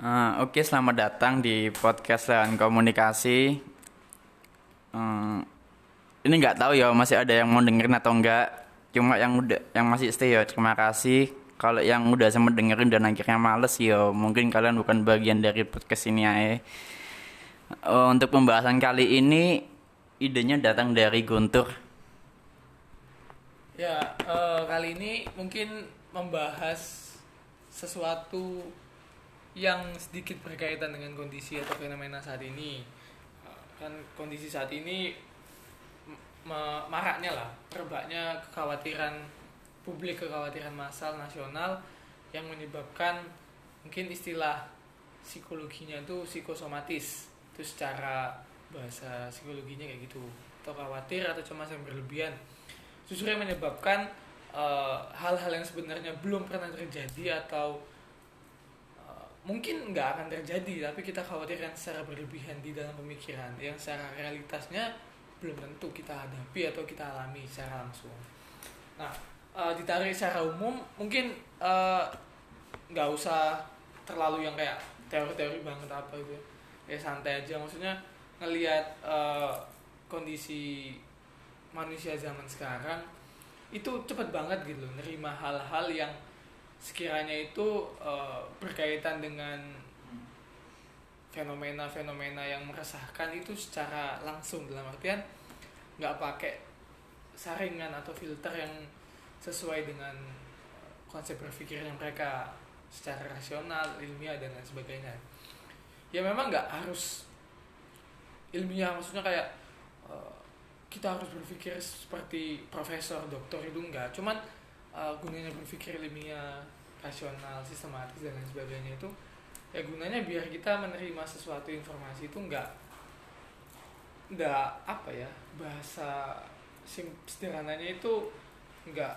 Uh, Oke, selamat datang di podcast dan komunikasi. Hmm, ini nggak tahu ya masih ada yang mau dengerin atau enggak. Cuma yang udah yang masih stay ya terima kasih. Kalau yang udah sempat dengerin dan akhirnya males ya mungkin kalian bukan bagian dari podcast ini ya. Uh, untuk pembahasan kali ini idenya datang dari Guntur. Ya, eh, kali ini mungkin membahas sesuatu yang sedikit berkaitan dengan kondisi atau fenomena saat ini. Kan kondisi saat ini maraknya lah, terbaknya kekhawatiran publik, kekhawatiran massal nasional yang menyebabkan mungkin istilah psikologinya itu psikosomatis. Itu secara bahasa psikologinya kayak gitu. Atau khawatir atau cemas yang berlebihan justru yang menyebabkan eh, hal-hal yang sebenarnya belum pernah terjadi atau mungkin nggak akan terjadi tapi kita khawatirkan secara berlebihan di dalam pemikiran yang secara realitasnya belum tentu kita hadapi atau kita alami secara langsung. Nah, eh, ditarik secara umum mungkin eh, nggak usah terlalu yang kayak teori-teori banget apa gitu ya. ya santai aja maksudnya ngelihat eh, kondisi manusia zaman sekarang itu cepat banget gitu nerima hal-hal yang sekiranya itu eh, berkaitan dengan fenomena-fenomena yang meresahkan itu secara langsung dalam artian nggak pakai saringan atau filter yang sesuai dengan konsep berpikir yang mereka secara rasional, ilmiah dan lain sebagainya. Ya memang nggak harus ilmiah maksudnya kayak eh, kita harus berpikir seperti profesor, dokter itu enggak. Cuman uh, gunanya berpikir ilmiah, rasional, sistematis dan lain sebagainya itu ya gunanya biar kita menerima sesuatu informasi itu enggak enggak apa ya bahasa sim- sederhananya itu enggak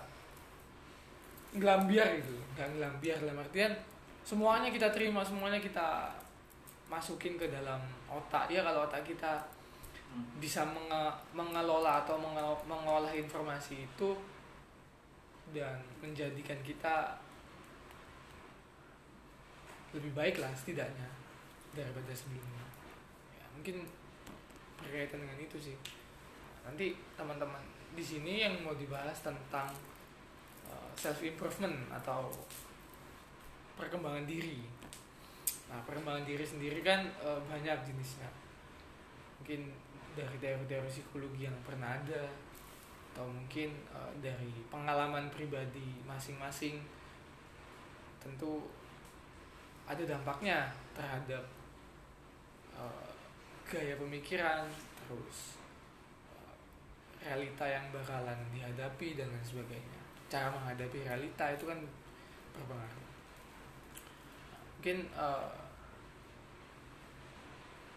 ngelambiar gitu enggak ngelambiar. Dalam artian semuanya kita terima semuanya kita masukin ke dalam otak. Ya kalau otak kita bisa menge- mengelola atau menge- mengolah informasi itu dan menjadikan kita lebih baik lah setidaknya daripada sebelumnya. Ya, mungkin berkaitan dengan itu sih. Nanti teman-teman di sini yang mau dibahas tentang self improvement atau perkembangan diri. Nah perkembangan diri sendiri kan eh, banyak jenisnya. Mungkin dari teori-teori psikologi yang pernah ada atau mungkin eh, dari pengalaman pribadi masing-masing tentu ada dampaknya terhadap eh, gaya pemikiran terus eh, realita yang bakalan dihadapi dan lain sebagainya. Cara menghadapi realita itu kan berpengaruh. Mungkin eh,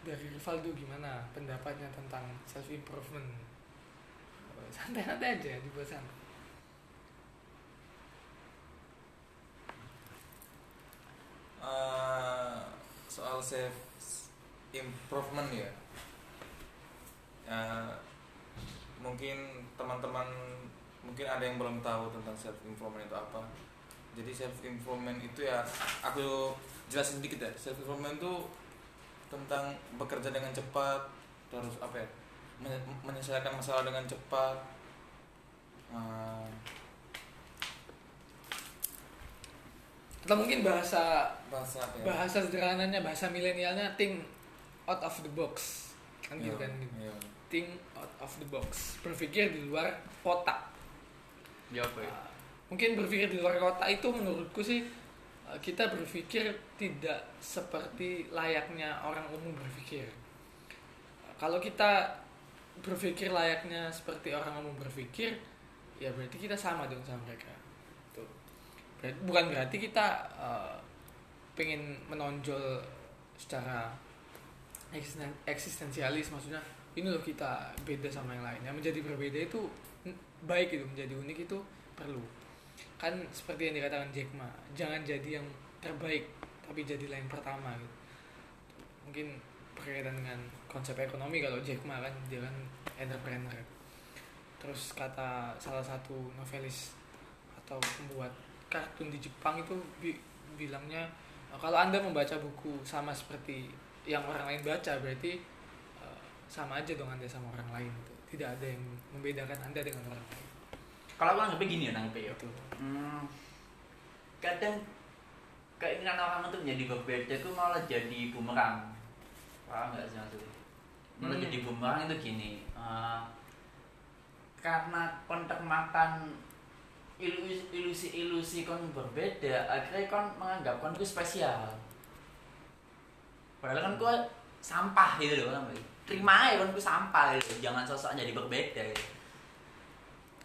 dari Rivaldo gimana pendapatnya tentang self improvement santai-santai aja dibuat santai Eh, soal self improvement ya. Eh, mungkin teman-teman mungkin ada yang belum tahu tentang self improvement itu apa. Jadi self improvement itu ya aku jelasin sedikit ya. Self improvement itu tentang bekerja dengan cepat terus apa ya menyelesaikan masalah dengan cepat Eh, atau mungkin bahasa bahasa apa ya bahasa sederhananya bahasa milenialnya think out of the box kan gitu Iya, kan iya. think out of the box berpikir di luar kotak Ya apa ya? Uh, mungkin berpikir di luar kotak itu menurutku sih uh, kita berpikir tidak seperti layaknya orang umum berpikir. Uh, Kalau kita berpikir layaknya seperti orang umum berpikir, ya berarti kita sama dong sama mereka. Tuh. Berarti- bukan berarti kita uh, pengen menonjol secara eksisten- eksistensialis maksudnya ini loh kita beda sama yang lain. Yang menjadi berbeda itu baik gitu, menjadi unik itu perlu. Kan seperti yang dikatakan Jack Ma, jangan jadi yang terbaik, tapi jadilah yang pertama gitu. Mungkin berkaitan dengan konsep ekonomi kalau Jack Ma kan dia kan entrepreneur. Terus kata salah satu novelis atau pembuat kartun di Jepang itu bi- bilangnya Nah, kalau anda membaca buku sama seperti yang orang lain baca berarti eh, sama aja dong anda sama orang lain gitu. tidak ada yang membedakan anda dengan orang lain Kalau aku nanggepnya gini ya nanggepnya ya. itu Hmm, kadang keinginan orang untuk menjadi berbeda itu malah jadi bumerang paham nggak sih maksudnya malah Hmm. jadi bumerang itu gini eh, karena kontak makan ilusi- ilusi-ilusi kon berbeda akhirnya kon menganggap kon itu spesial padahal kan kau sampah gitu loh kan terima aja kon itu sampah gitu jangan sosok jadi berbeda gitu.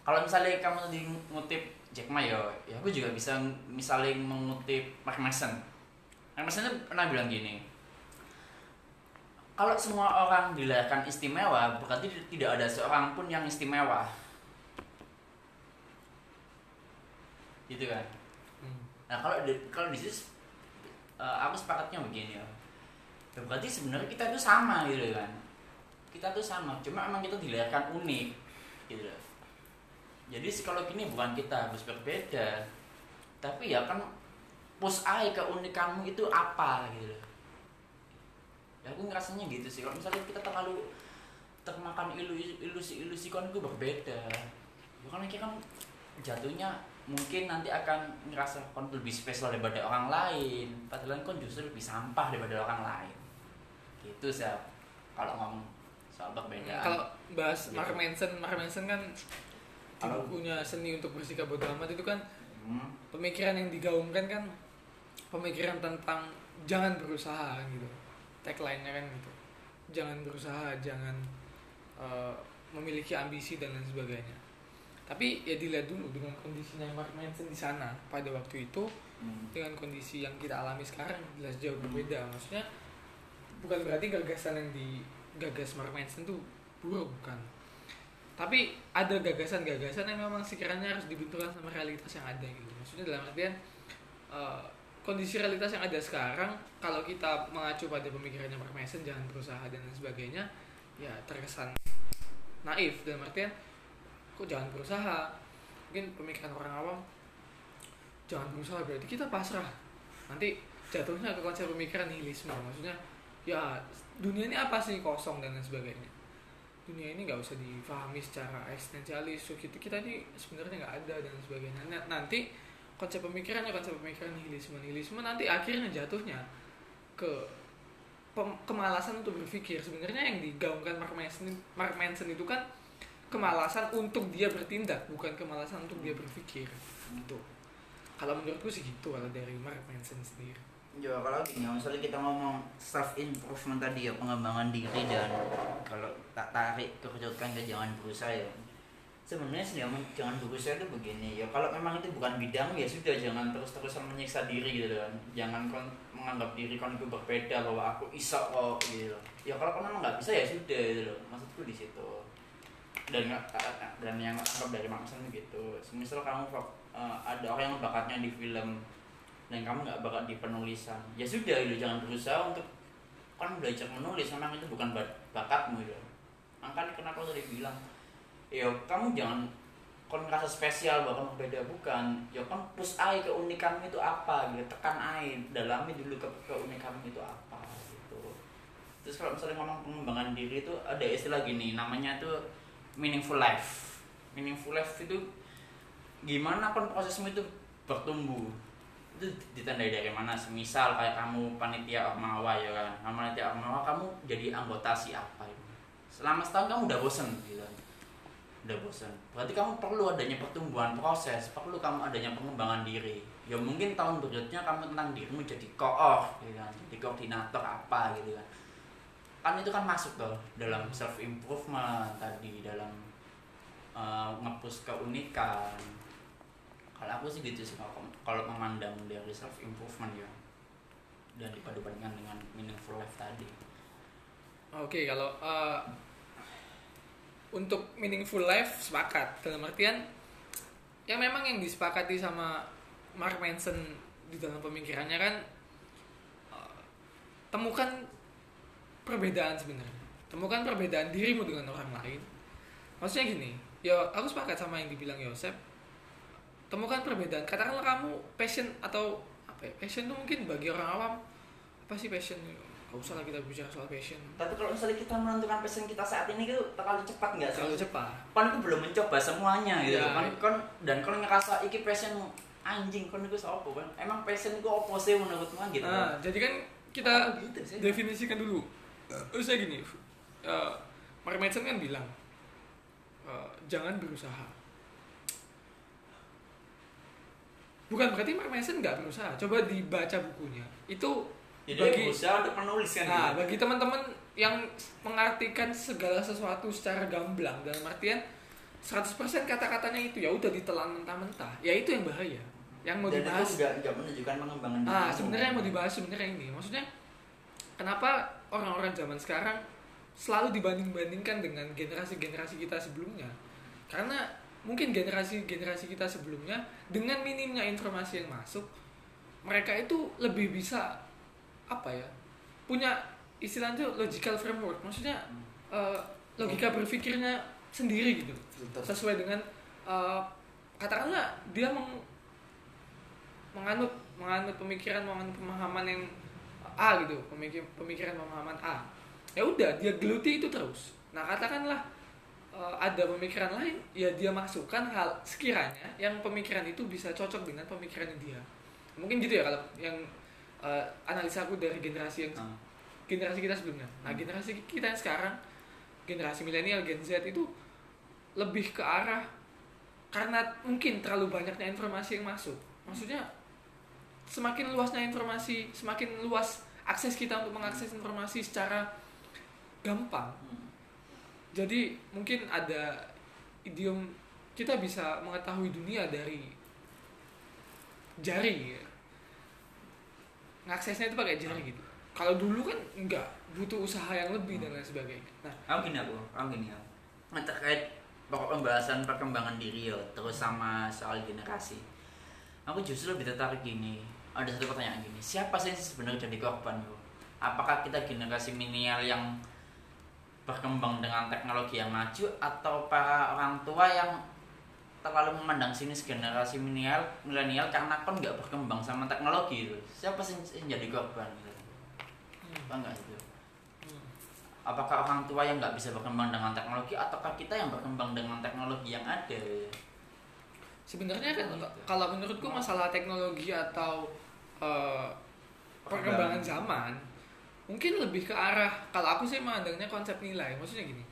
kalau misalnya kamu tadi ngutip Jack Ma ya, ya aku juga bisa misalnya mengutip Mark Mason. Mark Mason itu pernah bilang gini, kalau semua orang dilahirkan istimewa, berarti tidak ada seorang pun yang istimewa. Gitu kan? Hmm. Nah kalau di, kalau di situ eh, aku sepakatnya begini ya. Ya berarti sebenarnya kita itu sama gitu kan. Kita tuh sama, cuma emang kita dilahirkan unik gitu loh. Jadi psikologi ini bukan kita harus berbeda, tapi ya kan push eye keunikanmu itu apa gitu loh. Ya aku ngerasanya gitu sih. Kalau misalnya kita terlalu termakan ilusi ilusi ilusi kan itu berbeda. Ya kan kita kan jatuhnya mungkin nanti akan ngerasa kon lebih spesial daripada orang lain padahal kon justru lebih sampah daripada orang lain gitu sih kalau ngomong soal perbedaan kalau bahas Gitu. Mark Manson Mark Manson kan Kalau- bukunya seni untuk bersikap bodoh amat itu kan Hmm, pemikiran yang digaungkan kan pemikiran tentang jangan berusaha gitu tagline-nya kan gitu. Jangan berusaha jangan eh, memiliki ambisi dan lain sebagainya. Tapi ya dilihat dulu dengan kondisinya Mark Manson di sana pada waktu itu hmm. dengan kondisi yang kita alami sekarang jelas jauh berbeda. Maksudnya bukan berarti gagasan yang digagas Mark Manson itu buruk bukan. Tapi ada gagasan-gagasan yang memang sekiranya harus dibenturkan sama realitas yang ada gitu. Maksudnya dalam artian eh, kondisi realitas yang ada sekarang kalau kita mengacu pada pemikirannya Mark Manson jangan berusaha dan lain sebagainya ya terkesan naif. Dalam artian kok jangan berusaha? Mungkin pemikiran orang awam jangan berusaha berarti kita pasrah. Nanti jatuhnya ke konsep pemikiran nihilisme. Maksudnya ya dunia ini apa sih kosong dan lain sebagainya? Dunia ini nggak usah difahami secara eksistensialis so kita kita ini sebenarnya nggak ada dan sebagainya. Nah, nanti konsep pemikirannya konsep pemikiran nihilisme nihilisme nanti akhirnya jatuhnya ke kemalasan untuk berpikir. Sebenarnya yang digaungkan Mark Manson Mark Manson itu kan kemalasan untuk dia bertindak bukan kemalasan untuk dia berpikir gitu. Kalau menurutku sih gitu kalau dari Mark Manson sendiri. Ya kalau gini, misalnya kita ngomong self improvement tadi ya pengembangan diri dan kalau tak tarik kerucutkan ke jangan berusaha ya. Sebenarnya sih jangan, jangan berusaha itu begini ya kalau memang itu bukan bidang ya sudah jangan terus terusan menyiksa diri gitu kan. Jangan kon menganggap diri kon itu berbeda bahwa aku iso kok gitu. Ya kalau memang nggak bisa ya sudah gitu loh. Maksudku di situ. Dan nggak- dan yang anggap dari maksan gitu. Misal kamu eh, ada orang yang bakatnya di film dan kamu nggak bakal di penulisan ya sudah gitu jangan berusaha untuk kan belajar menulis memang itu bukan bak- bakatmu gitu makanya kenapa tadi bilang ya kamu jangan kon spesial bahwa kamu beda. Bukan. Ya kan push eye keunikanmu itu apa gitu. Tekan eye dalami dulu ke keunikanmu itu apa gitu. Terus kalau misalnya ngomong pengembangan diri itu ada istilah gini namanya tuh meaningful life. Meaningful life itu gimana pun prosesmu itu bertumbuh? Itu ditandai dari mana? Semisal kayak kamu panitia ormawa ya kan? Kamu panitia ormawa kamu jadi anggota si apa itu? Selama setahun kamu udah bosen gitu udah bosen. Berarti kamu perlu adanya pertumbuhan proses perlu kamu adanya pengembangan diri. Ya mungkin tahun berikutnya kamu tentang dirimu jadi koor gitu kan. Jadi koordinator apa gitu kan. Kan itu kan masuk tuh dalam self improvement tadi dalam uh, ngepush keunikan. Kalau aku sih gitu sih kalau memandang dari self improvement ya dan dipadupadankan dengan meaningful life tadi. Oke, kalau eh, untuk meaningful life sepakat dalam artian yang memang yang disepakati sama Mark Manson di dalam pemikirannya kan eh, temukan perbedaan sebenarnya. Temukan perbedaan dirimu dengan orang lain. Maksudnya gini, ya aku sepakat sama yang dibilang Yosep. Temukan perbedaan. Katakanlah kamu passion atau apa apa ya passion tuh mungkin bagi orang awam apa sih passion Gak usah lah kita bicara soal passion Tapi kalau misalnya kita menentukan passion kita saat ini itu terlalu cepat nggak sih? terlalu cepat Kan aku belum mencoba semuanya gitu. Ya. Kan, kan dan kalau ngerasa iki passion anjing kan itu apa kan? Emang passion itu apa sih menurutmu gitu? nah jadi kan kita Oh, gitu sih. definisikan dulu terus saya gini uh, Mark Manson kan bilang uh, jangan berusaha bukan berarti Mark Manson nggak berusaha coba dibaca bukunya itu Jadi bagi berusaha untuk menulis kan nah gitu. bagi teman-teman yang mengartikan segala sesuatu secara gamblang dalam artian 100% kata-katanya itu ya udah ditelan mentah-mentah ya itu yang bahaya yang mau dan dibahas itu nggak menunjukkan pengembangan Ah, sebenarnya yang mau dibahas sebenarnya ini. Maksudnya kenapa orang-orang zaman sekarang selalu dibanding-bandingkan dengan generasi-generasi kita sebelumnya? Karena mungkin generasi-generasi kita sebelumnya dengan minimnya informasi yang masuk, mereka itu lebih bisa apa ya? Punya istilahnya logical framework. Maksudnya eh, logika berpikirnya sendiri gitu sesuai dengan eh, katakanlah dia meng- menganut menganut pemikiran menganut pemahaman yang A gitu pemikir, pemikiran pemahaman A ya udah dia geluti itu terus nah katakanlah eh, ada pemikiran lain ya dia masukkan hal sekiranya yang pemikiran itu bisa cocok dengan pemikiran dia mungkin gitu ya kalau yang eh, analisa aku dari generasi yang Ah. generasi kita sebelumnya. Nah, generasi kita yang sekarang, generasi milenial Gen Z itu lebih ke arah karena mungkin terlalu banyaknya informasi yang masuk. Maksudnya semakin luasnya informasi, semakin luas akses kita untuk mengakses informasi secara gampang. Hmm. Jadi mungkin ada idiom kita bisa mengetahui dunia dari jari. Ya. Ngaksesnya itu pakai jari gitu. Kalau dulu kan enggak, butuh usaha yang lebih dan lain sebagainya. Nah, Aku gini aku, aku gini aku. Nah, terkait pokok pembahasan perkembangan diri yo, terus sama soal generasi. Aku justru lebih tertarik gini. Ada satu pertanyaan gini, siapa sih sebenarnya jadi korban yo? Apakah kita generasi milenial yang berkembang dengan teknologi yang maju atau para orang tua yang terlalu memandang sini generasi milenial milenial karena kon nggak berkembang sama teknologi itu siapa sih yang jadi korban gitu? apa enggak itu hmm. apakah orang tua yang nggak bisa berkembang dengan teknologi ataukah kita yang berkembang dengan teknologi yang ada sebenarnya kan Gitu. kalau menurutku masalah teknologi atau eh, perkembangan zaman mungkin lebih ke arah kalau aku sih memandangnya konsep nilai maksudnya gini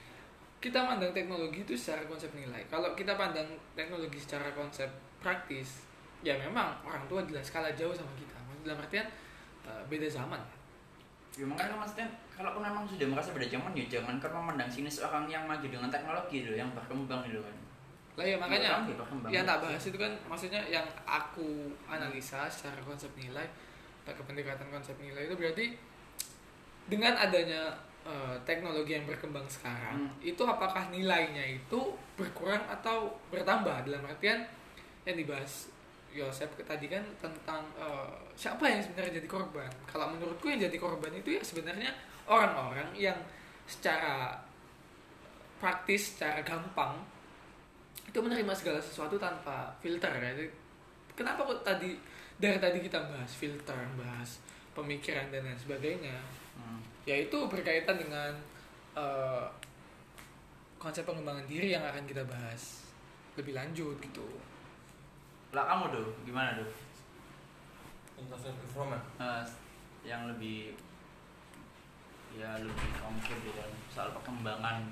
kita mandang teknologi itu secara konsep nilai. Kalau kita pandang teknologi secara konsep praktis ya memang orang tua jelas skala jauh sama kita. Dalam artian eh, beda zaman. Ya makanya maksudnya kalau kau memang sudah merasa beda zaman ya jangan kan memandang sini seorang yang maju dengan teknologi itu yang berkembang itu kan. Lah ya makanya berkembang yang tak bahas itu kan maksudnya yang aku analisa secara konsep nilai atau pendekatan konsep nilai itu berarti dengan adanya eh, teknologi yang berkembang sekarang Hmm. itu apakah nilainya itu berkurang atau bertambah dalam artian yang dibahas Yosef tadi kan tentang eh, siapa yang sebenarnya jadi korban kalau menurutku yang jadi korban itu ya sebenarnya orang-orang yang secara praktis secara gampang itu menerima segala sesuatu tanpa filter ya. Jadi, Kenapa kok tadi dari tadi kita bahas filter, bahas pemikiran dan lain sebagainya, Hmm. Yaitu berkaitan dengan eh, konsep pengembangan diri yang akan kita bahas lebih lanjut gitu. lah kamu tuh gimana tuh tentang self improvement Eh, yang lebih ya lebih konkret kan soal perkembangan.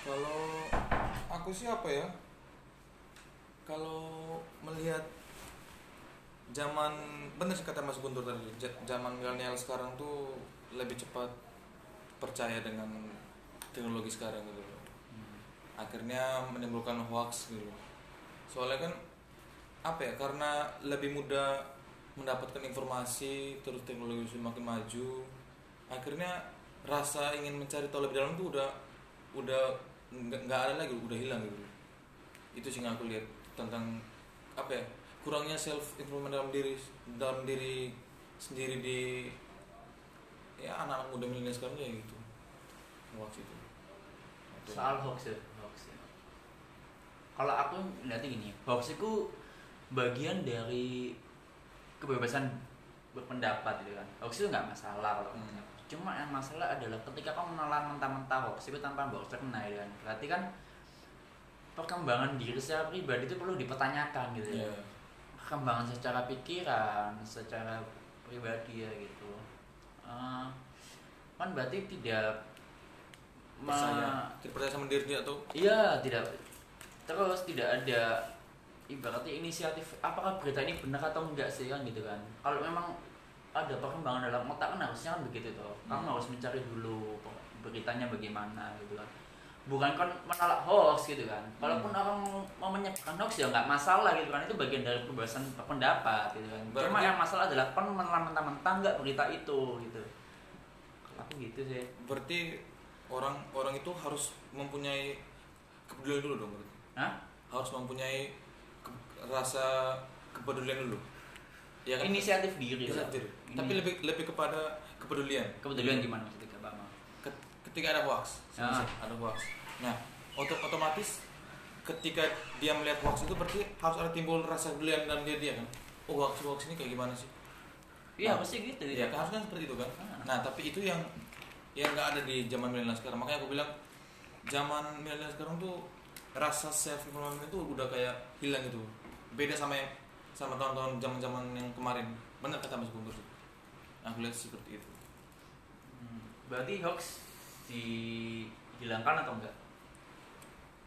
Kalau aku sih apa ya? Kalau melihat zaman bener sih kata Mas Guntur tadi zaman milenial sekarang tuh lebih cepat percaya dengan teknologi sekarang gitu loh. Hmm. akhirnya menimbulkan hoax gitu soalnya kan apa ya karena lebih mudah mendapatkan informasi terus teknologi semakin maju akhirnya rasa ingin mencari tahu lebih dalam tuh udah udah nggak ada lagi udah hilang gitu itu sih yang aku lihat tentang apa ya kurangnya self improvement dalam diri dalam diri sendiri di ya anak-anak muda milenial sekarang ya gitu hoax itu soal hoax ya hoax ya. kalau aku lihatnya gini hoax itu bagian dari kebebasan berpendapat gitu kan hoax itu nggak masalah kalau Hmm. cuma yang masalah adalah ketika kamu menelan mentah-mentah hoax itu tanpa harus terkena ya kan berarti kan perkembangan diri secara pribadi itu perlu dipertanyakan gitu ya Iya. Perkembangan secara pikiran secara pribadi ya gitu Eh, kan berarti tidak Percaya, tidak percaya sama diri sendiri atau Iya, tidak. Terus tidak ada ibaratnya inisiatif apakah berita ini benar atau enggak sih kan gitu kan. Kalau memang ada perkembangan dalam otak kan harusnya kan begitu toh. Kamu Hmm. harus mencari dulu beritanya bagaimana gitu kan. Bukan kan menolak hoax gitu kan. Kalaupun orang mau menyebarkan hoax ya nggak masalah gitu kan. Itu bagian dari kebebasan berpendapat gitu kan. Cuma yang masalah adalah kan menelan mentah-mentah nggak berita itu gitu. Aku gitu sih. berarti orang orang itu harus mempunyai kepedulian dulu dong berarti. Hah? harus mempunyai ke- rasa kepedulian dulu ya kan Inisiatif diri. Bisa lah. diri. Ini- tapi lebih lebih kepada kepedulian kebetulan gimana maksudnya ketika ada hoax semisal ada hoax nah oto- otomatis ketika dia melihat hoax itu berarti harus ada timbul rasa kepedulian dalam dia dia kan oh hoax hoax ini kayak gimana sih Iya, Nah, pasti gitu. Iya, kan harusnya seperti itu kan. Ah. Nah, tapi itu yang yang nggak ada di zaman milenial sekarang. Makanya aku bilang zaman milenial sekarang tuh rasa self information itu udah kayak hilang gitu. Beda sama yang sama tahun-tahun zaman-zaman yang kemarin. Benar kata Mas Bungkus. Aku lihat seperti itu. Hmm, Berarti hoax dihilangkan atau enggak?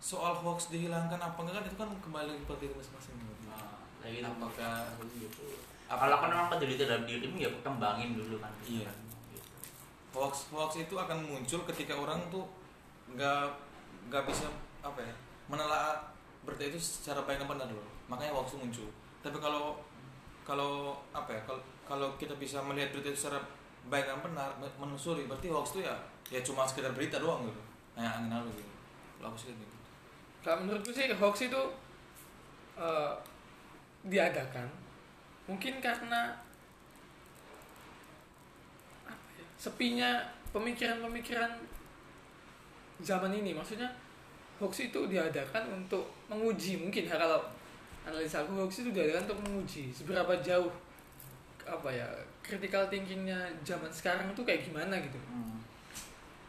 Soal hoax dihilangkan apa enggak kan itu kan kembali ke diri masing-masing. Nah, gitu. Apakah gitu. Kalau kan memang peduli terhadap dirimu ya kembangin dulu kan. Iya. Gitu. hoax hoax itu akan muncul ketika orang tuh nggak nggak bisa apa ya menelaah berita itu secara baik dan benar loh makanya hoax itu muncul tapi kalau kalau apa ya kalau kalau kita bisa melihat berita itu secara baik dan benar men- menelusuri berarti hoax itu ya ya cuma sekedar berita doang gitu kayak angin lalu gitu kalau aku sih gitu Kalau menurutku sih hoax itu eh, diadakan mungkin karena apa ya, sepinya pemikiran-pemikiran zaman ini. Maksudnya hoax itu diadakan untuk menguji mungkin ya kalau analisa aku hoax itu diadakan untuk menguji seberapa jauh apa ya critical thinkingnya zaman sekarang itu kayak gimana gitu Hmm.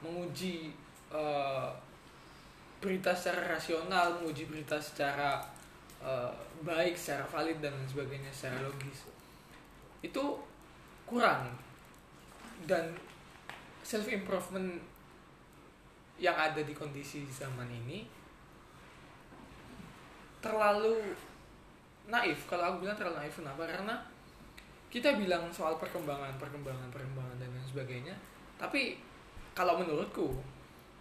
menguji eh, berita secara rasional, menguji berita secara eh, baik, secara valid dan lain sebagainya, secara logis. Itu kurang dan self improvement yang ada di kondisi zaman ini terlalu naif. Kalau aku bilang terlalu naif kenapa? Karena kita bilang soal perkembangan, perkembangan, perkembangan dan lain sebagainya, tapi kalau menurutku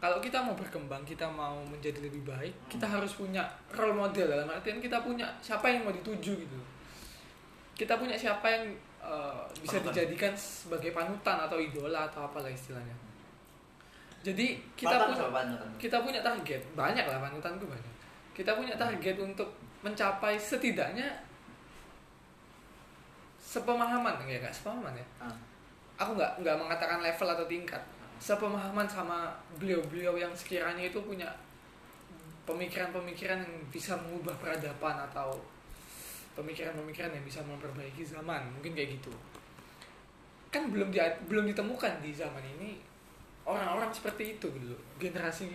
kalau kita mau berkembang kita mau menjadi lebih baik kita harus punya role model. Dalam artian kita punya siapa yang mau dituju gitu. Kita punya siapa yang eh, bisa Panutan. dijadikan sebagai panutan atau idola atau apalah istilahnya. Jadi kita Panutan punya panutan? kita punya target. Banyak lah panutanku banyak. Kita punya target untuk mencapai setidaknya sepemahaman ya nggak? Sepemahaman ya? Ah. aku nggak nggak mengatakan level atau tingkat sepemahaman sama beliau-beliau yang sekiranya itu punya pemikiran-pemikiran yang bisa mengubah peradaban atau pemikiran-pemikiran yang bisa memperbaiki zaman. Mungkin kayak gitu. Kan belum dia belum ditemukan di zaman ini orang-orang seperti itu gitu generasi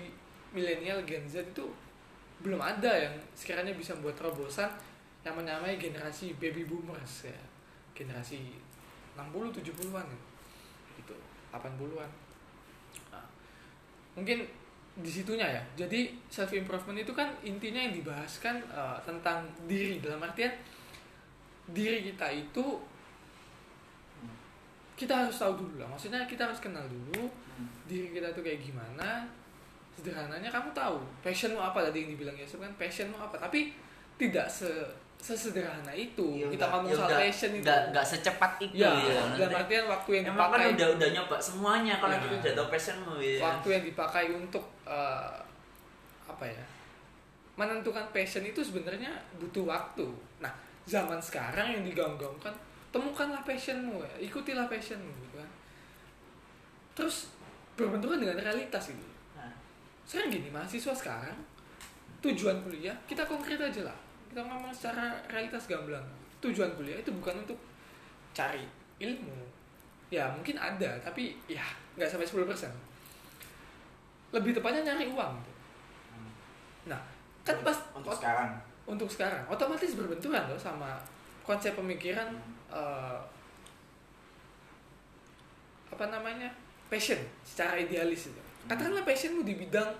milenial Gen Z itu belum ada yang sekiranya bisa membuat terobosan yang menyamai generasi baby boomers ya. Generasi 60 70-an ya. gitu. 80-an Nah, mungkin di situnya ya. Jadi self improvement itu kan intinya yang dibahas kan eh, tentang diri. Dalam artian diri kita itu kita harus tahu dulu lah. Maksudnya kita harus kenal dulu diri kita tuh kayak gimana. Sederhananya kamu tahu passionmu apa tadi yang dibilang Yusuf kan? Passionmu apa? Tapi tidak se sesederhana itu. Ya kita ngomong ya soal udah- passion itu. nggak nggak secepat itu ya, ya, dalam artian waktu yang emang kan dipakai. udah udah nyoba semuanya kalau Ya. kita udah tahu passionmu ya. Waktu yang dipakai untuk eh, apa ya menentukan passion itu sebenarnya butuh waktu. Nah zaman sekarang yang digaung-gaungkan temukanlah passionmu ya. Ikutilah passionmu gitu kan. Terus berbenturan dengan realitas itu. Nah, sekarang gini mahasiswa sekarang tujuan kuliah kita konkret aja lah kita ngomong secara realitas gamblang tujuan kuliah itu bukan untuk cari ilmu. Ya mungkin ada tapi ya nggak sampai 10% lebih tepatnya nyari uang nah kan pas untuk sekarang. Untuk sekarang. Otomatis berbenturan loh sama konsep pemikiran eh, apa namanya passion secara idealis itu. Katakanlah passionmu di bidang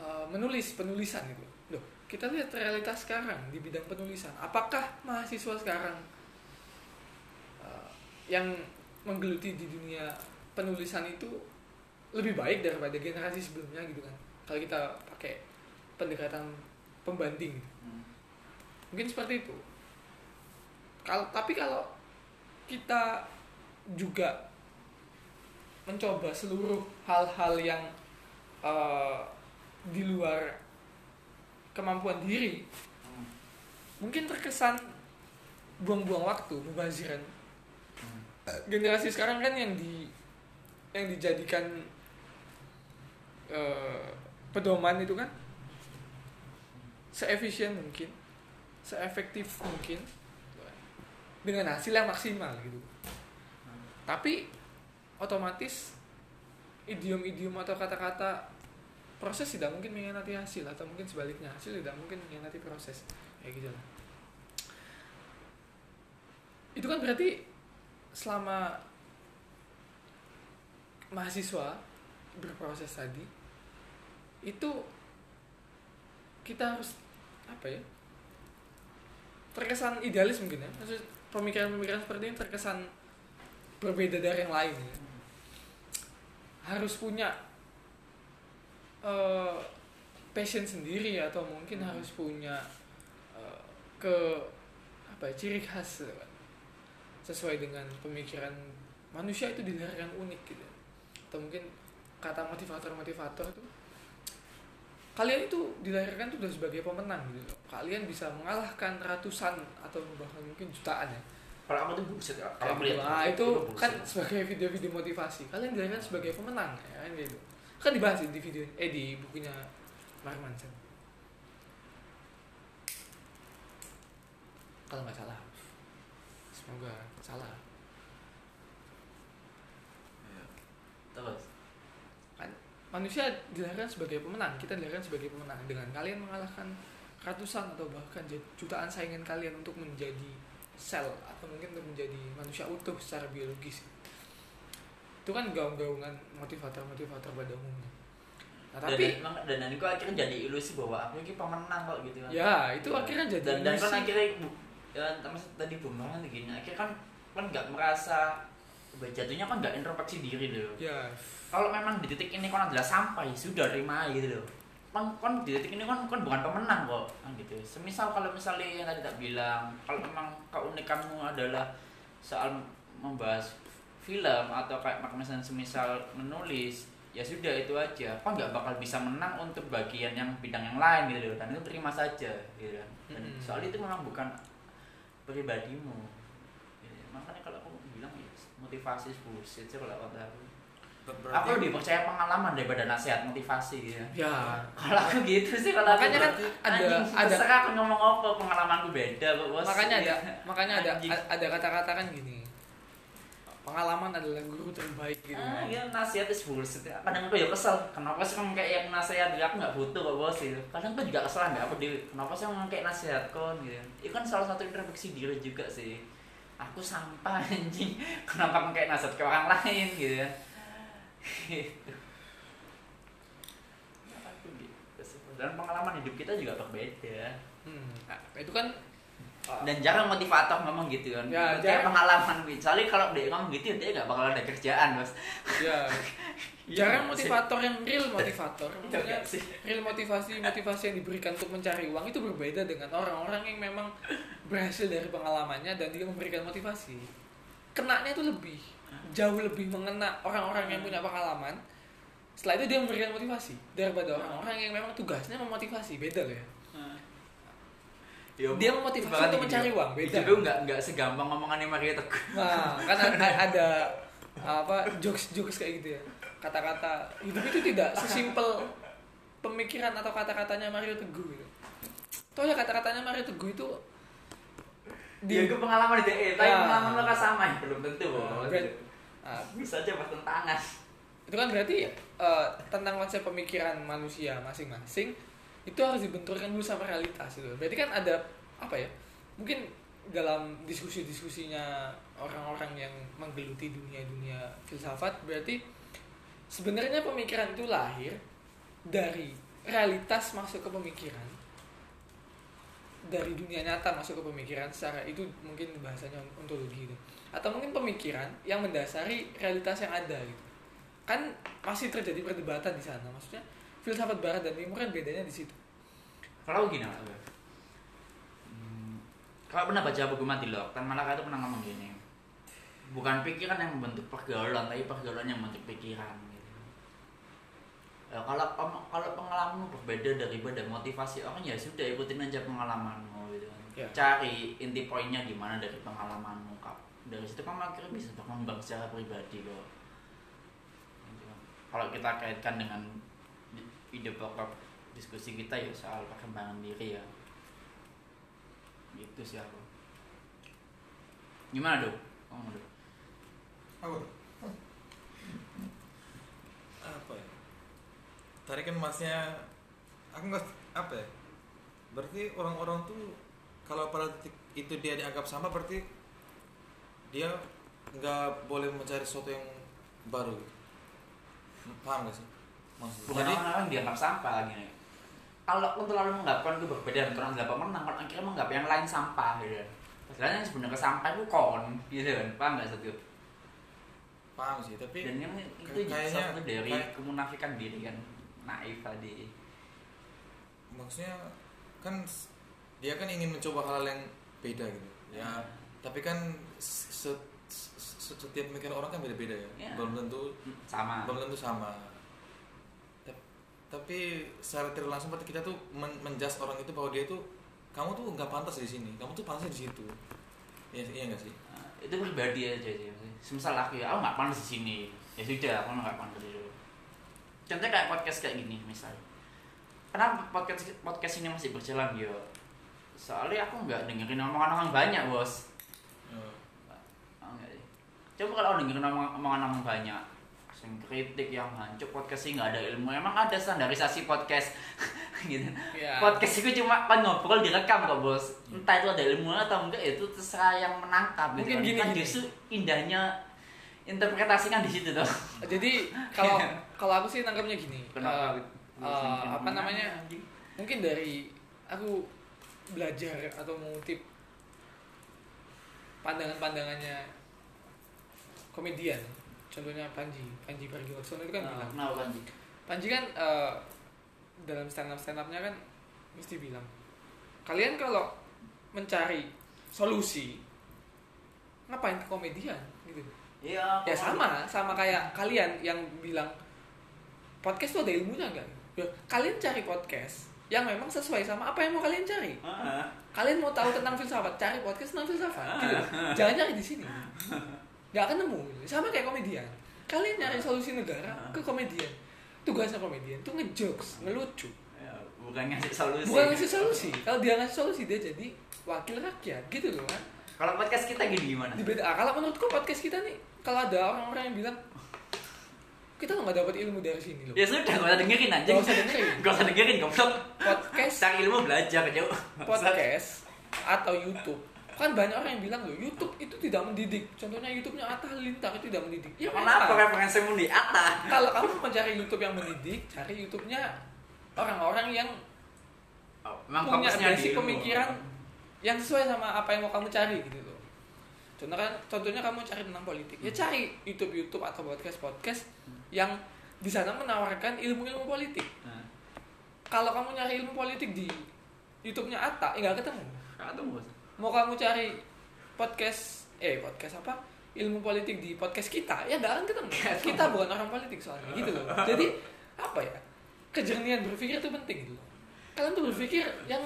eh, menulis penulisan itu kita lihat realitas sekarang di bidang penulisan. Apakah mahasiswa sekarang eh, yang menggeluti di dunia penulisan itu lebih baik daripada generasi sebelumnya gitu kan? Kalau kita pakai pendekatan pembanding. Gitu Hmm. mungkin seperti itu. Kalau tapi kalau kita juga mencoba seluruh hal-hal yang eh, di luar kemampuan diri Hmm. mungkin terkesan buang-buang waktu mubaziran Hmm. generasi sekarang kan yang di yang dijadikan eh, pedoman itu kan seefisien mungkin seefektif mungkin dengan hasil yang maksimal gitu tapi otomatis idiom-idiom atau kata-kata proses tidak mungkin mengkhianati hasil atau mungkin sebaliknya hasil tidak mungkin mengkhianati proses. Kayak gitu lah. Itu kan berarti selama mahasiswa berproses tadi itu kita harus apa ya terkesan idealis mungkin ya. Maksud pemikiran-pemikiran seperti ini terkesan berbeda dari yang lain ya. harus punya eh, passion sendiri atau mungkin Hmm. harus punya eh, ke apa ya, ciri khas kan. sesuai dengan pemikiran manusia itu dilahirkan unik gitu atau mungkin kata motivator-motivator itu kalian itu dilahirkan tuh udah sebagai pemenang gitu. Kalian bisa mengalahkan ratusan atau bahkan mungkin jutaan ya. kalau aku tuh bullshit kalau aku gitu. Nah, itu bullshit. kan sebagai video-video motivasi. Kalian dilahirkan sebagai pemenang ya kan gitu. Kan dibahas di video eh di bukunya Mark Manson. Kalau nggak salah. Semoga salah. terus kan manusia dilahirkan sebagai pemenang kita dilahirkan sebagai pemenang dengan kalian mengalahkan ratusan atau bahkan jutaan saingan kalian untuk menjadi sel atau mungkin untuk menjadi manusia utuh secara biologis itu kan gaung-gaungan motivator-motivator pada umumnya. Nah, tapi dan, dan, dan itu akhirnya jadi ilusi bahwa aku ini pemenang kok gitu kan. Ya itu akhirnya jadi dan, dan kan ilusi. akhirnya bu- ya maksud tadi bung Noel gini akhirnya kan kan nggak merasa jatuhnya kan nggak introspeksi diri loh. Ya. Kalau memang di titik ini kan adalah sampai sudah terima gitu loh. Kan, kan di titik ini kan kan bukan pemenang kok kan gitu. Semisal kalau misalnya yang tadi tak bilang kalau memang keunikanmu adalah soal membahas film atau kayak misalnya semisal menulis ya sudah itu aja. Kok nggak bakal bisa menang untuk bagian yang bidang yang lain gitu dan itu terima saja gitu kan. Dan Mm-mm. soal itu memang bukan pribadimu. Gitu. makanya kalau aku bilang ya motivasi bullshit sih kalau kata aku. Ber- aku berarti lebih percaya pengalaman daripada nasihat motivasi gitu. Ya. Ya kalau aku gitu sih kalau aku Makanya kan berarti, ada- ada- terserah aku ngomong apa pengalamanku beda bos. Makanya ada Iya. makanya ada ada kata-kata kan gini pengalaman adalah guru terbaik gitu. Ah, ya nasihat itu bullshit kadang aku ya kesel. Kenapa sih kamu kayak yang nasihat? Aku nggak butuh kok bos gitu. Kadang aku juga kesel nggak apa dewi kenapa sih kamu kayak nasihat kon gitu. Itu kan salah satu introspeksi diri juga sih. Aku sampah anjing. Kenapa kamu kayak nasihat ke orang lain gitu ya? Gitu. Aku gitu sih. dan pengalaman hidup kita juga berbeda. Hmm, nah, itu kan dan jarang motivator ngomong gitu kan. Ya, kayak jarang. pengalaman soalnya kalau dia ngomong gitu dia nggak bakal ada kerjaan bos. Ya. Iya jarang motivator yang real motivator. Maksudnya real motivasi motivasi yang diberikan untuk mencari uang itu berbeda dengan orang-orang yang memang berhasil dari pengalamannya dan dia memberikan motivasi. Kenanya itu lebih jauh lebih mengena orang-orang yang punya pengalaman. Setelah itu dia memberikan motivasi daripada orang-orang yang memang tugasnya memotivasi. Beda loh ya Ya, Dia memotivasi untuk mencari uang, beda. video nggak nggak segampang ngomongannya Mario Teguh Nah, kan ada, ada apa jokes-jokes kayak gitu ya. Kata-kata hidup itu tidak sesimpel pemikiran atau kata-katanya Mario Teguh gitu. Toh ya kata-katanya Mario Teguh itu dia ke pengalaman DE tapi Ah. pengalaman kan sama ya belum tentu Ah, bos ber- ah, bisa aja pas tentangan itu kan berarti ya eh, tentang konsep pemikiran manusia masing-masing itu harus dibenturkan dulu sama realitas itu berarti kan ada apa ya mungkin dalam diskusi-diskusinya orang-orang yang menggeluti dunia-dunia filsafat berarti sebenarnya pemikiran itu lahir dari realitas masuk ke pemikiran dari dunia nyata masuk ke pemikiran secara itu mungkin bahasanya ontologi itu. Atau mungkin pemikiran yang mendasari realitas yang ada gitu. Kan masih terjadi perdebatan di sana maksudnya filsafat barat dan timur kan bedanya di situ kalau gini Mas. Hmm, kalau pernah baca buku mati loh Tan Malaka itu pernah ngomong gini bukan pikiran yang membentuk pergaulan tapi pergaulan yang membentuk pikiran gitu. Ya, kalau kalau pengalamanmu berbeda daripada motivasi orang ya sudah ikutin aja pengalamanmu gitu. Ya. Cari inti poinnya di mana dari pengalamanmu Kak. Dari situ kamu akhirnya bisa berkembang secara pribadi kok. Gitu. Kalau kita kaitkan dengan ide pokok diskusi kita ya soal perkembangan diri ya. Gitu sih aku. Gimana dong? Kamu dong. Apa? Apa ya? Tadi kan masnya aku nggak apa ya? Berarti orang-orang tuh kalau pada titik itu dia dianggap sama berarti dia nggak boleh mencari sesuatu yang baru. gitu. Paham gak sih? Maksudnya. bukan orang-orang dianggap sampah lagi. Nih kalau aku terlalu menganggapkan keberbedaan orang dianggap menang kalau akhirnya menganggap yang lain sampah gitu kan. Padahal yang sebenarnya sampah itu kon gitu kan. Paham nggak satu? Paham sih, tapi dan yang itu kayaknya- satu dari kayak- kemunafikan diri kan. Naif tadi. Maksudnya kan dia kan ingin mencoba hal yang beda gitu. Ya tapi kan se- se- se- setiap pemikiran orang kan beda-beda ya. Ya. belum tentu sama. belum tentu sama tapi secara tidak langsung berarti kita tuh men- menjudge orang itu bahwa dia tuh kamu tuh nggak pantas di sini kamu tuh pantasnya di situ. Iya iya nggak sih? Nah, itu pribadi aja sih semisal aku ya aku nggak panas di sini. Ya sudah aku nggak panas di situ. Contohnya kayak podcast kayak gini misalnya kenapa podcast podcast ini masih berjalan yo. Soalnya aku nggak dengerin omongan orang banyak bos. Oh, enggak sih. Coba kalau dengerin omong- omongan orang banyak sing kritik yang hancur podcast sih nggak ada ilmu. Emang ada standarisasi podcast. Gitu. Ya podcast itu cuma kan ngobrol direkam kok bos. Entah itu ada ilmu atau enggak itu terserah yang menangkap gitu Mungkin kan. gini, kan gini. justru indahnya interpretasi kan di situ tuh. Jadi kalau kalau aku sih nangkapnya gini Kenapa? eh, eh, apa namanya? Mungkin dari aku belajar atau mengutip pandangan-pandangannya komedian contohnya Panji Panji Pragiwaksono itu kan Nah, bilang. kenapa Panji? Panji kan eh, dalam stand up stand upnya kan mesti bilang kalian kalau mencari solusi ngapain ke komedian? Gitu. Iya. ya sama sama kayak kalian yang bilang podcast tuh ada ilmunya nggak? Ya kalian cari podcast yang memang sesuai sama apa yang mau kalian cari. Ah, kalian mau tahu tentang filsafat? Cari podcast tentang filsafat. Gitu. Jangan cari di sini nggak akan nemu sama kayak komedian kalian nyari solusi negara ke komedian tugasnya komedian tuh ngejokes ngelucu ya, bukan ngasih solusi. bukan ngasih solusi kalau dia ngasih solusi dia jadi wakil rakyat gitu loh kan Kalau podcast kita gini gimana? kalau menurutku podcast kita nih kalau ada orang-orang yang bilang kita nggak dapat ilmu dari sini loh Ya sudah, gak usah dengerin aja. Gak usah dengerin. Gak usah dengerin, goblok. podcast Cari ilmu belajar jauh. podcast atau YouTube kan banyak orang yang bilang loh YouTube itu tidak mendidik. Contohnya YouTube-nya Atta Halilintar itu tidak mendidik. Ya Kenapa referensi mu di atas? kalau kamu mencari YouTube yang mendidik cari YouTube-nya orang-orang yang Oh, punya basic pemikiran yang sesuai sama apa yang mau kamu cari gitu loh. Contohnya kan contohnya kamu cari tentang politik. Ya cari YouTube YouTube atau podcast podcast yang di sana menawarkan ilmu-ilmu politik. Nah, kalau kamu nyari ilmu politik di YouTube-nya Atta ya nggak ketemu. Kak tuh bos. Mau kamu cari podcast eh podcast apa? Ilmu politik di podcast kita. Ya nggak akan ketemu kita bukan orang politik soalnya gitu loh. Jadi apa ya? Kejernihan berpikir itu penting gitu loh. Kalian tuh berpikir yang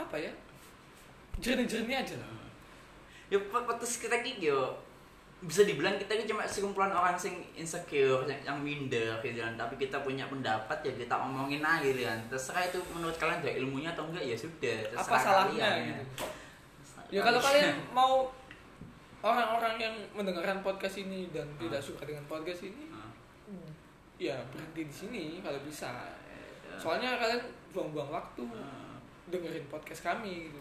apa ya? Jernih-jernih aja lah. Ya podcast kita ki yo. Bisa dibilang kita ki cuma sekumpulan orang sing insecure, yang, yang minder gitu kan. Tapi kita punya pendapat ya kita omongin aja gitu kan. Terserah itu menurut kalian ada ilmunya atau enggak ya sudah. apa Terserah salahnya kalian, gitu Ya kalau kalian mau orang-orang yang mendengarkan podcast ini dan Ah. tidak suka dengan podcast ini, Ah. ya berhenti di sini kalau bisa. Soalnya kalian buang-buang waktu Ah. dengerin podcast kami gitu.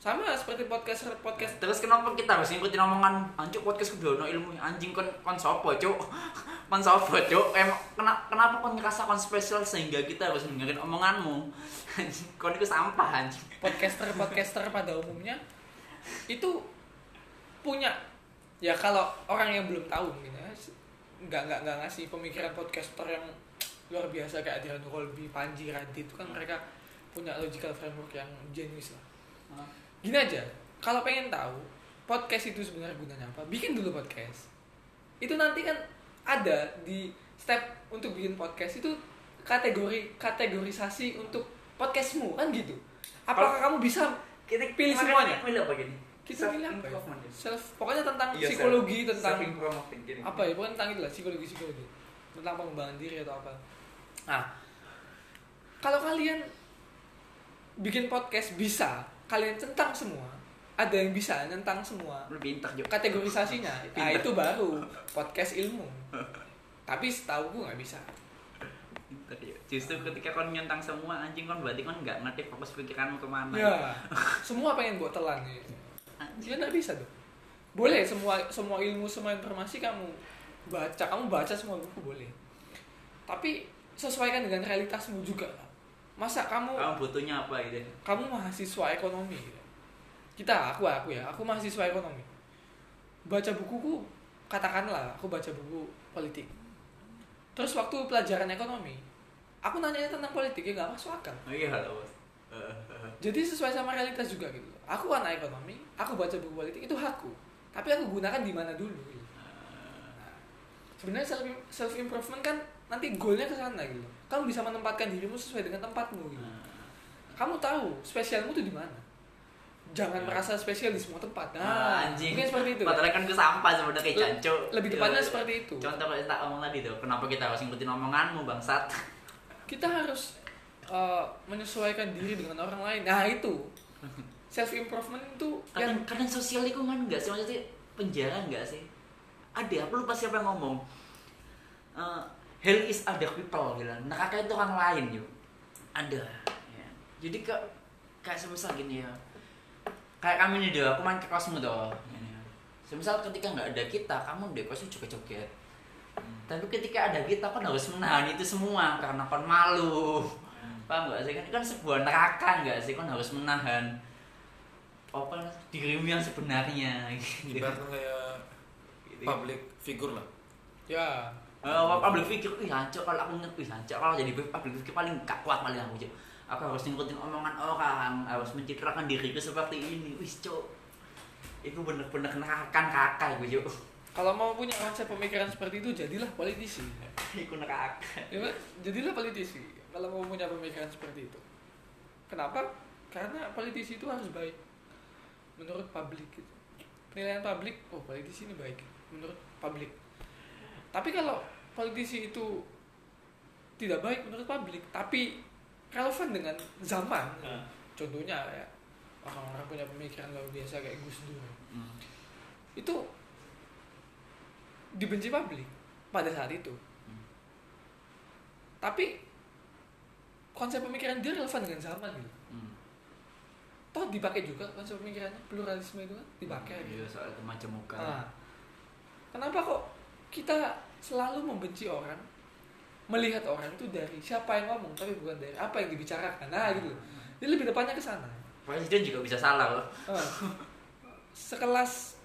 Sama seperti podcast podcast Terus kenapa kita harus ngikutin omongan anjuk podcast kudu ono ilmu anjing kon kon sopo cuk kon sopo cuk em kenapa kenapa kon ngerasa kon spesial sehingga kita harus dengerin omonganmu anjing kon itu sampah anjing podcaster-podcaster pada umumnya itu punya ya kalau orang yang belum tahu mungkin ya nggak nggak nggak ngasih pemikiran podcaster yang luar biasa kayak Adrian Colby, Panji, Radit itu kan mereka punya logical framework yang jenius lah. Gini aja, kalau pengen tahu podcast itu sebenarnya gunanya apa, bikin dulu podcast. Itu nanti kan ada di step untuk bikin podcast itu kategori kategorisasi untuk podcastmu kan gitu. Apakah kamu bisa kita Pilih semuanya. pilih apa gini kita pilih apa ya? Self-improvement ya? Self, pokoknya tentang Iya, psikologi, self- tentang self-improvement gini. apa ya, pokoknya tentang itu lah psikologi psikologi, tentang pengembangan diri atau apa. Nah, kalau kalian bikin podcast bisa, kalian tentang semua, ada yang bisa tentang semua lu pintar juga kategorisasinya, nah itu baru podcast ilmu. Tapi setahu gue nggak bisa. Ya justru ketika kon nyentang semua anjing kon berarti kon nggak ngerti fokus pikiranmu ke mana Ya, semua pengen gue telan gitu. anjing Ya nggak bisa dong. Boleh semua semua ilmu semua informasi kamu baca, kamu baca semua buku boleh. Tapi sesuaikan dengan realitasmu juga lah. Masa kamu kamu butuhnya apa gitu kamu mahasiswa ekonomi gitu. Kita aku aku ya, aku mahasiswa ekonomi. Baca bukuku katakanlah aku baca buku politik. Terus waktu pelajaran ekonomi, aku nanya tentang politik ya nggak masuk akal. oh iya halo bos Jadi sesuai sama realitas juga gitu. Aku anak ekonomi, aku baca buku politik itu hakku. Tapi aku gunakan di mana dulu. Gitu. Nah, sebenarnya self self improvement kan nanti goalnya ke sana gitu. Kamu bisa menempatkan dirimu sesuai dengan tempatmu gitu. Kamu tahu spesialmu tuh di mana. Jangan Ya. merasa spesial di semua tempat. Ah, Nah, anjing mungkin seperti itu. padahal kan gue sampah sebenarnya Le- cancuk lebih tepatnya seperti itu. contoh kalau tak ngomong tadi tuh kenapa kita harus ngikutin omonganmu bangsat Kita harus uh, menyesuaikan diri dengan orang lain. Nah, itu. Self improvement itu yang kadang, kadang sosial lingkungan enggak sih? Maksudnya penjara enggak sih? Ada aku lupa siapa yang ngomong. Eh, hell is other people gitu. Neraka itu orang lain yuk. Ada ya. jadi ke kayak semisal gini ya. Kayak kami nih doh aku main ke kosmu doh ya. semisal ketika nggak ada kita kamu di kosnya juga joget tapi ketika ada kita kan harus menahan itu semua karena kan malu paham gak sih kan kan sebuah neraka nggak sih kan harus menahan apa dirimu yang sebenarnya gitu. ibaratnya kayak public figure lah ya Eh, public figure, wih hancur kalau aku inget, wih hancur kalau jadi public figure paling gak kuat paling aku Cuk. Aku harus ngikutin omongan orang, harus mencitrakan diriku seperti ini, wih cok. Itu bener-bener nerakan kakak gue cok. Kalau mau punya konsep pemikiran seperti itu, jadilah politisi. Iku neraka. Ya, jadilah politisi. Kalau mau punya pemikiran seperti itu. Kenapa? Karena politisi itu harus baik. Menurut publik gitu. Penilaian publik, oh politisi ini baik. Menurut publik. Tapi kalau politisi itu tidak baik menurut publik, tapi relevan dengan zaman. Contohnya ya, orang-orang punya pemikiran luar biasa kayak Gus Dur. Hmm. itu dibenci publik pada saat itu. Hmm. Tapi konsep pemikiran dia relevan dengan zaman gitu. Hmm. Toh dipakai juga konsep pemikirannya pluralisme itu kan dipakai. Iya soal itu macam muka. Nah, kenapa kok kita selalu membenci orang, melihat orang itu dari siapa yang ngomong tapi bukan dari apa yang dibicarakan. Nah gitu. Jadi lebih depannya ke sana. Presiden juga bisa salah loh. Ah. Sekelas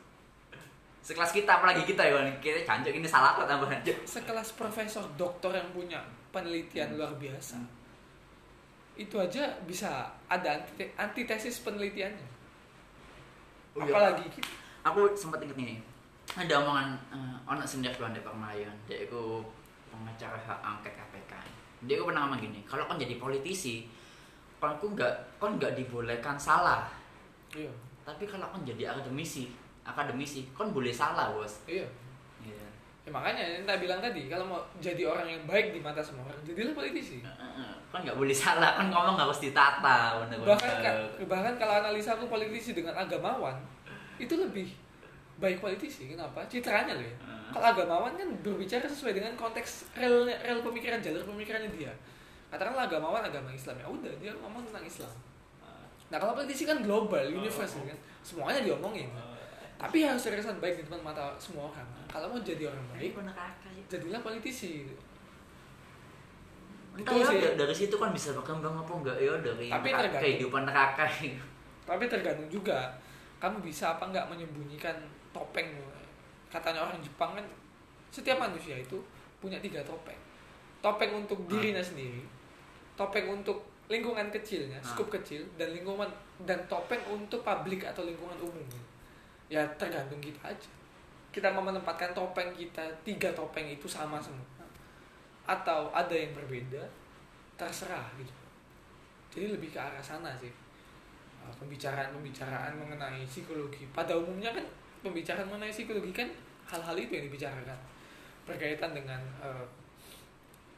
Sekelas kita apalagi kita ya, kita cancok ini salah apa tambahan. sekelas profesor doktor yang punya penelitian luar biasa. Itu aja bisa ada antite- antitesis penelitiannya. Oh iya. apalagi kita. Aku sempat inget nih ada omongan uh, ono sendiri di Permayan dia itu pengacara hak angket KPK dia itu pernah ngomong gini kalau kon jadi politisi kon ku nggak kon nggak dibolehkan salah. Iya. Tapi kalau kon jadi akademisi akademisi kon boleh salah bos. Iya. Iya. ya makanya yang tak bilang tadi kalau mau jadi orang yang baik di mata semua orang jadilah politisi. Kan nggak boleh salah kan ngomong harus ditata bener-bener. bahkan ka- bahkan kalau analisa aku politisi dengan agamawan itu lebih baik politisi kenapa? Citranya loh ya. Hmm. kalau agamawan kan berbicara sesuai dengan konteks real real pemikiran jalur pemikirannya dia. Katakanlah agamawan agama Islam ya udah dia ngomong tentang Islam. Nah kalau politisi kan global universal kan semuanya diomongin tapi harus terkesan baik di depan mata semua orang. Kalau mau jadi orang baik ya. jadilah politisi. Entah Itu ya, sih. da- dari situ kan bisa berkembang apa enggak? Ya dari Tapi neraka- kehidupan neraka tapi tergantung juga kamu bisa apa nggak menyembunyikan topeng? Katanya orang Jepang kan setiap manusia itu punya tiga topeng. Topeng untuk dirinya sendiri topeng untuk lingkungan kecilnya Ah. skup kecil dan lingkungan dan topeng untuk publik atau lingkungan umum ya tergantung kita aja. Kita mau menempatkan topeng kita tiga topeng itu sama semua. Atau ada yang berbeda terserah gitu. Jadi lebih ke arah sana sih. Uh, pembicaraan-pembicaraan mengenai psikologi. Pada umumnya kan pembicaraan mengenai psikologi kan hal-hal itu yang dibicarakan. Berkaitan dengan uh,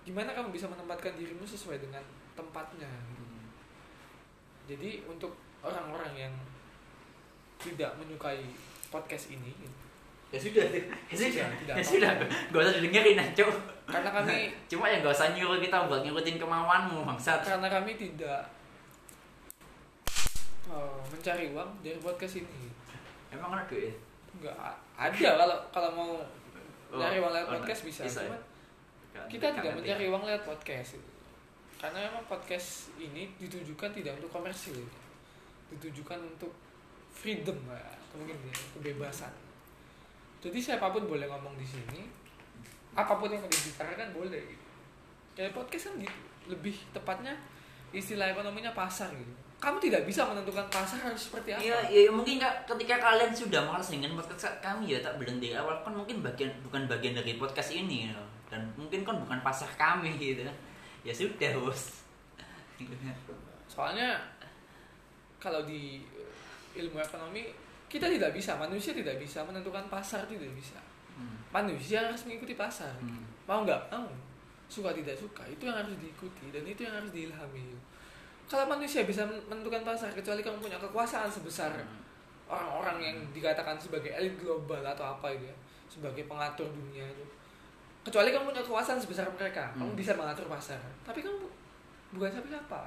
gimana kamu bisa menempatkan dirimu sesuai dengan tempatnya gitu. jadi untuk orang-orang yang tidak menyukai podcast ini. Ya sudah. Ya sudah Tidak ya sudah. gak usah didengerin aja karena kami cuma ya gak usah nyuruh kita buat ngikutin kemauanmu bangsat. Karena kami tidak uh, mencari uang dari podcast ini emang ada duit? Nggak ada. Kalau kalau mau Oh, nyari uang lewat oh, podcast bisa, bisa ya? Cuma kita tidak mencari uang lewat podcast karena memang podcast ini ditujukan tidak untuk komersil. Ditujukan untuk freedom ya, atau mungkin ya, kebebasan. Jadi siapa pun boleh ngomong di sini apa pun yang mau dibicarakan boleh gitu. kayak podcast kan gitu lebih tepatnya istilah ekonominya pasar gitu. Kamu tidak bisa menentukan pasar harus seperti apa. Iya, iya mungkin Kak, ketika kalian sudah malas dengan podcast kami ya tak dari awal kan mungkin bagian bukan bagian dari podcast ini ya. dan mungkin kan bukan pasar kami gitu. Ya sudah bos. Soalnya kalau di ilmu ekonomi kita tidak bisa manusia tidak bisa menentukan pasar tidak bisa. Hmm, manusia harus mengikuti pasar. Hmm. mau nggak mau suka tidak suka itu yang harus diikuti dan itu yang harus diilhami. Kalau manusia bisa menentukan pasar kecuali kamu punya kekuasaan sebesar Hmm. orang-orang yang dikatakan sebagai elit global atau apa itu ya sebagai pengatur dunia itu. Kecuali kamu punya kekuasaan sebesar mereka kamu Hmm. bisa mengatur pasar. Tapi kamu bukan siapa-siapa.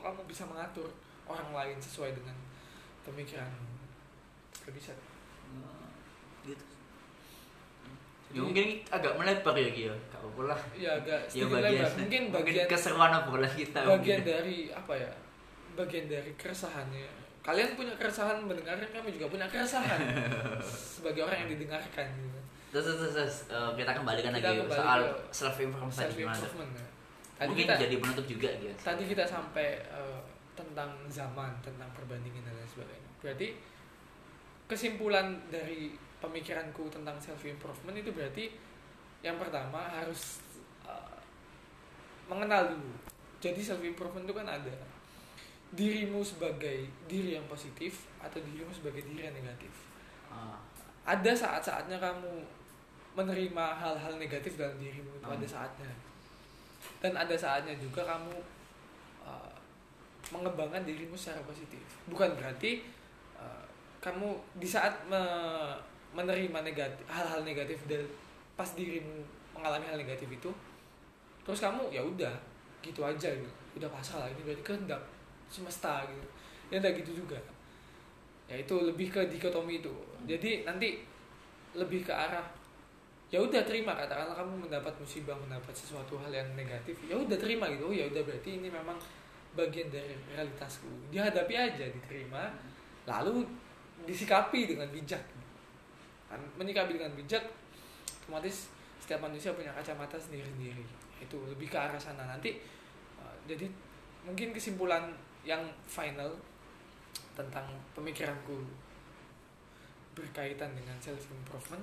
Kamu bisa mengatur orang lain sesuai dengan pemikiranmu gak bisa. Gitu. Jadi- ya mungkin agak melebar ya Gio. Gak apa-apa lah. Ya agak ya bagian lebar. mungkin bagian keseruan obrolan kita bagian mungkin. dari apa ya bagian dari keresahannya. Kalian punya keresahan mendengarkan kami juga punya keresahan. Sebagai orang yang didengarkan gitu. Terus terus terus, terus, eh, kita kembalikan Kita lagi kembali soal self improvement self gimana? improvement ya. tadi mungkin kita jadi penutup juga gitu tadi kita sampai eh, tentang zaman tentang perbandingan dan lain sebagainya. Berarti kesimpulan dari pemikiranku tentang self improvement itu berarti yang pertama harus eh, mengenal dulu. Jadi self improvement itu kan ada dirimu sebagai diri yang positif atau dirimu sebagai diri yang negatif. Ah, ada saat-saatnya kamu menerima hal-hal negatif dalam dirimu itu Hmm. ada saatnya. Dan ada saatnya juga kamu uh, mengembangkan dirimu secara positif. Bukan berarti uh, kamu di saat me- menerima negatif hal-hal negatif dan pas dirimu mengalami hal negatif itu terus kamu ya udah gitu aja gitu. Udah pasrah lah ini berarti kehendak semesta gitu. Ya udah gitu juga. Ya itu lebih ke dikotomi itu. Jadi nanti lebih ke arah ya udah terima katakanlah kamu mendapat musibah mendapat sesuatu hal yang negatif ya udah terima gitu. Oh ya udah berarti ini memang bagian dari realitasku. Dihadapi aja diterima lalu disikapi dengan bijak. Kan menyikapi dengan bijak otomatis setiap manusia punya kacamata sendiri-sendiri. Itu lebih ke arah sana. Nanti uh, jadi mungkin kesimpulan yang final tentang pemikiranku berkaitan dengan self improvement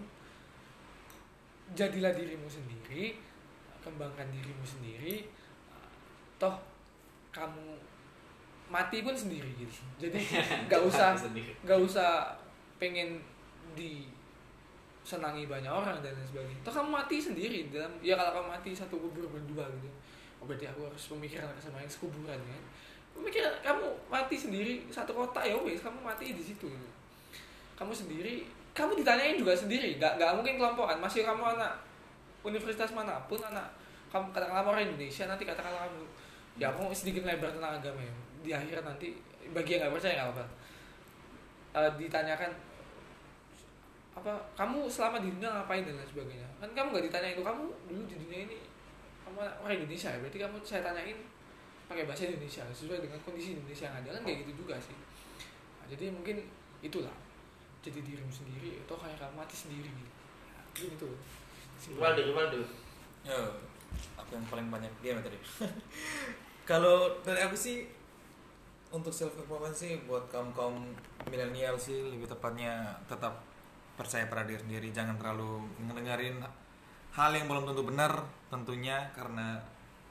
jadilah dirimu sendiri kembangkan dirimu sendiri toh kamu mati pun sendiri gitu. Jadi nggak usah nggak usah pengen di senangi banyak orang dan lain sebagainya. Toh kamu mati sendiri dalam ya kalau kamu mati satu kubur berdua gitu. Oh berarti aku harus pemikiran sama yang sekuburan kan pemikiran kamu mati sendiri satu kota ya wes kamu mati di situ gitu. kamu sendiri kamu ditanyain juga sendiri nggak nggak mungkin kelompokan. Masih kamu anak universitas mana pun anak kamu katakanlah orang Indonesia nanti katakanlah kamu ya aku sedikit lebar tentang agama ya. Di akhirat nanti bagi yang nggak percaya nggak apa Eh, ditanyakan apa kamu selama di dunia ngapain dan lain sebagainya? Kan kamu nggak ditanya itu kamu dulu di dunia ini kamu orang Indonesia ya? Berarti kamu saya tanyain pakai bahasa Indonesia sesuai dengan kondisi Indonesia yang ada. Kan kayak gitu juga sih. Nah, jadi mungkin itulah. Jadi dirimu sendiri atau kayak kamu mati sendiri gitu. Nah, itu. Waldo, Waldo. Yo, aku yang paling banyak dia tadi. Kalau dari aku sih untuk self improvement sih buat kaum kaum milenial sih lebih tepatnya tetap percaya pada diri sendiri. Jangan terlalu ngedengerin hal yang belum tentu benar tentunya karena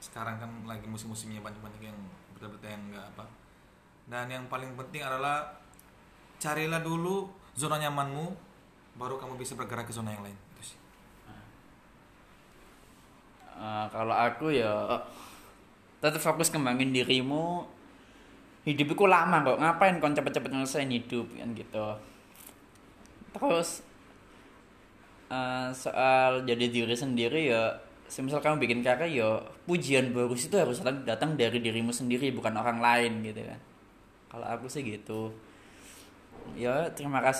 sekarang kan lagi musim-musimnya banyak-banyak yang berita-berita yang enggak apa. Dan yang paling penting adalah carilah dulu zona nyamanmu baru kamu bisa bergerak ke zona yang lain. Eh, kalau aku ya tetap fokus kembangin dirimu. Hidup itu lama kok ngapain kon cepet-cepet nyelesain hidup kan gitu. Terus eh, soal jadi diri sendiri ya semisal kamu bikin karya ya pujian bagus itu harus datang dari dirimu sendiri bukan orang lain gitu kan. Kalau aku sih gitu. Ya terima kasih